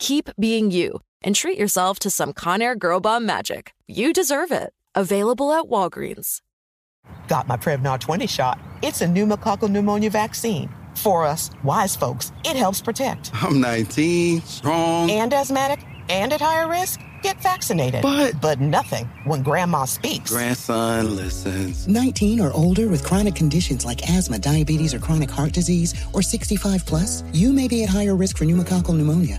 keep being you and treat yourself to some Conair Girl Bomb magic. You deserve it. Available at Walgreens. Got my Prevnar 20 shot. It's a pneumococcal pneumonia vaccine. For us, wise folks, it helps protect. I'm 19, strong, and asthmatic, and at higher risk. Get vaccinated. But but nothing when grandma speaks. Grandson listens. 19 or older with chronic conditions like asthma, diabetes, or chronic heart disease, or 65 plus, you may be at higher risk for pneumococcal pneumonia.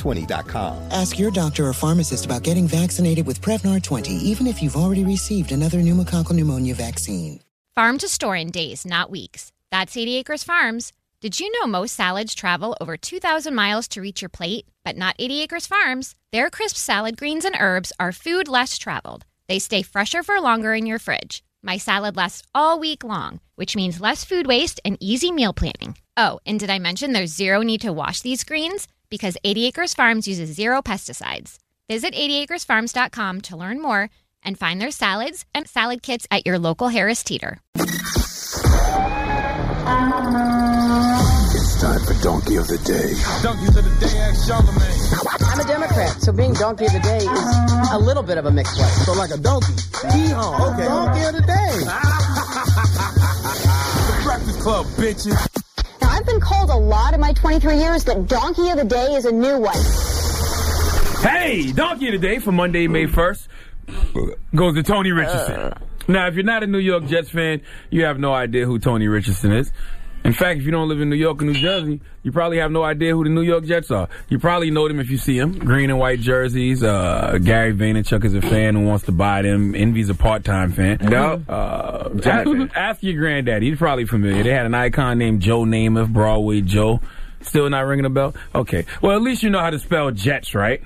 Prevnar20.com. Ask your doctor or pharmacist about getting vaccinated with Prevnar 20, even if you've already received another pneumococcal pneumonia vaccine. Farm to store in days, not weeks. That's 80 Acres Farms. Did you know most salads travel over 2,000 miles to reach your plate? But not 80 Acres Farms. Their crisp salad greens and herbs are food less traveled. They stay fresher for longer in your fridge. My salad lasts all week long, which means less food waste and easy meal planning. Oh, and did I mention there's zero need to wash these greens? Because 80 Acres Farms uses zero pesticides. Visit 80acresfarms.com to learn more and find their salads and salad kits at your local Harris Teeter. It's time for Donkey of the Day. Donkey of the Day, ask Charlamagne. I'm a Democrat, so being Donkey of the Day is a little bit of a mixed way. So like a donkey. Hee-haw. Okay. Donkey of the Day. the Breakfast Club, bitches. Lot in my 23 years, but Donkey of the Day is a new one. Hey, Donkey of the Day for Monday, May 1st goes to Tony Richardson. Uh. Now, if you're not a New York Jets fan, you have no idea who Tony Richardson is. In fact, if you don't live in New York or New Jersey, you probably have no idea who the New York Jets are. You probably know them if you see them. Green and white jerseys. Uh, Gary Vaynerchuk is a fan who wants to buy them. Envy's a part-time fan. No. Uh, ask, ask your granddad. He's probably familiar. They had an icon named Joe Namath, Broadway Joe. Still not ringing a bell? Okay. Well, at least you know how to spell Jets, right?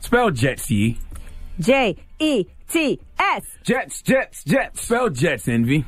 Spell Jets, ye. J E T S. Jets, Jets, Jets. Spell Jets, Envy.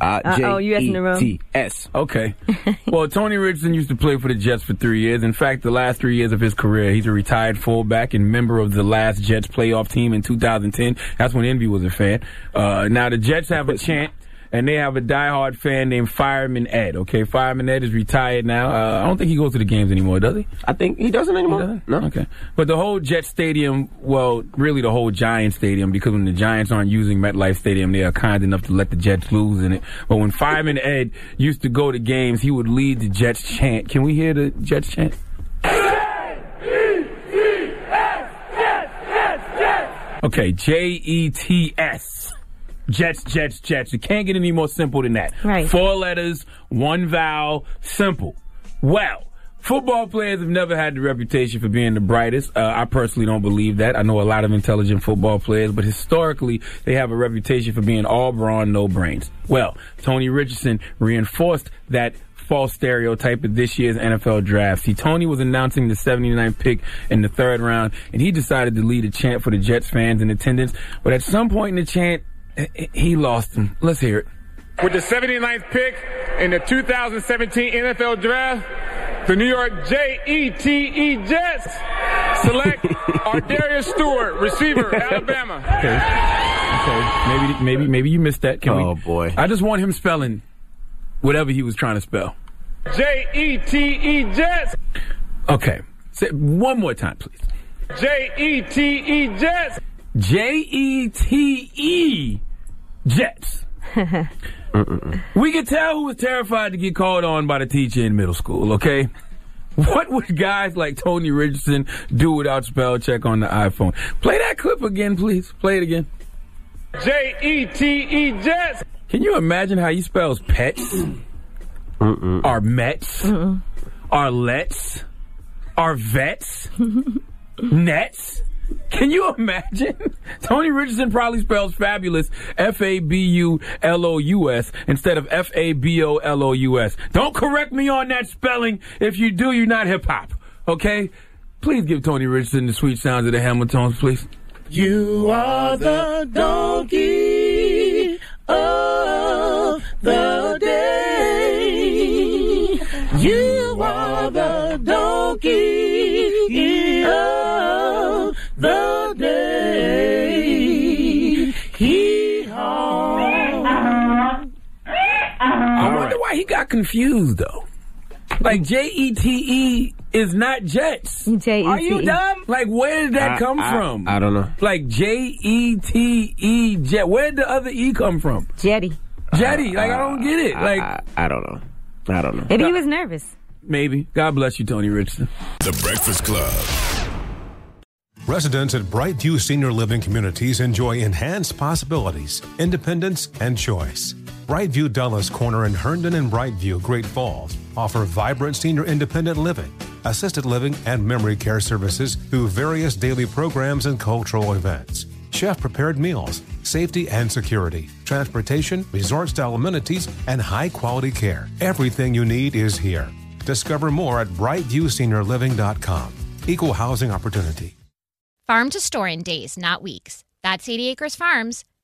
Oh, in the room. J-E-T-S. Okay. well, Tony Richardson used to play for the Jets for three years. In fact, the last three years of his career, he's a retired fullback and member of the last Jets playoff team in 2010. That's when Envy was a fan. Uh, now the Jets have a chant and they have a diehard fan named Fireman Ed. Okay, Fireman Ed is retired now. Uh, I don't think he goes to the games anymore, does he? I think he doesn't anymore. He doesn't? No. Okay, but the whole Jet Stadium, well, really the whole Giant Stadium, because when the Giants aren't using MetLife Stadium, they are kind enough to let the Jets lose in it. But when Fireman Ed used to go to games, he would lead the Jets chant. Can we hear the Jets chant? Okay, J E T S. Jets, Jets, Jets. You can't get any more simple than that. Right. Four letters, one vowel, simple. Well, Football players have never had the reputation for being the brightest. Uh, I personally don't believe that. I know a lot of intelligent football players, but historically, they have a reputation for being all brawn, no brains. Well, Tony Richardson reinforced that false stereotype of this year's NFL draft. See, Tony was announcing the 79th pick in the third round, and he decided to lead a chant for the Jets fans in attendance. But at some point in the chant, he lost them. Let's hear it. With the 79th pick in the 2017 NFL draft, the New York J-E-T-E Jets select Ardarius Stewart, receiver, Alabama. Okay. Okay. Maybe, maybe, maybe you missed that. Can oh we, boy! I just want him spelling whatever he was trying to spell. J-E-T-E Jets. Okay. Say one more time, please. J-E-T-E Jets. J-E-T-E Jets. we could tell who was terrified to get called on by the teacher in middle school, okay? What would guys like Tony Richardson do without spell check on the iPhone? Play that clip again, please. Play it again. J E T E Jets. Can you imagine how he spells pets? Mm-mm. Our Mets? Mm-mm. Our Lets? Our Vets? Nets? Can you imagine? Tony Richardson probably spells fabulous F A B U L O U S instead of F A B O L O U S. Don't correct me on that spelling. If you do, you're not hip hop. Okay? Please give Tony Richardson the sweet sounds of the Hamiltones, please. You are the donkey of the day. You are the donkey confused though. Like mm. J E T E is not Jets. J-E-T-E. Are you dumb? Like where did that I- come I- from? I don't know. Like J E T E Jet. Where did the other E come from? Jetty. Jetty. Like I don't get it. Uh, I- Like I, I don't know. I don't know. Maybe he was nervous. maybe. God bless you, Tony Richardson. The Breakfast Club. Residents at Brightview Senior Living Communities enjoy enhanced possibilities, independence, and choice. Brightview Dulles Corner in Herndon and Brightview, Great Falls, offer vibrant senior independent living, assisted living, and memory care services through various daily programs and cultural events. Chef prepared meals, safety and security, transportation, resort style amenities, and high quality care. Everything you need is here. Discover more at brightviewseniorliving.com. Equal housing opportunity. Farm to store in days, not weeks. That's 80 Acres Farms.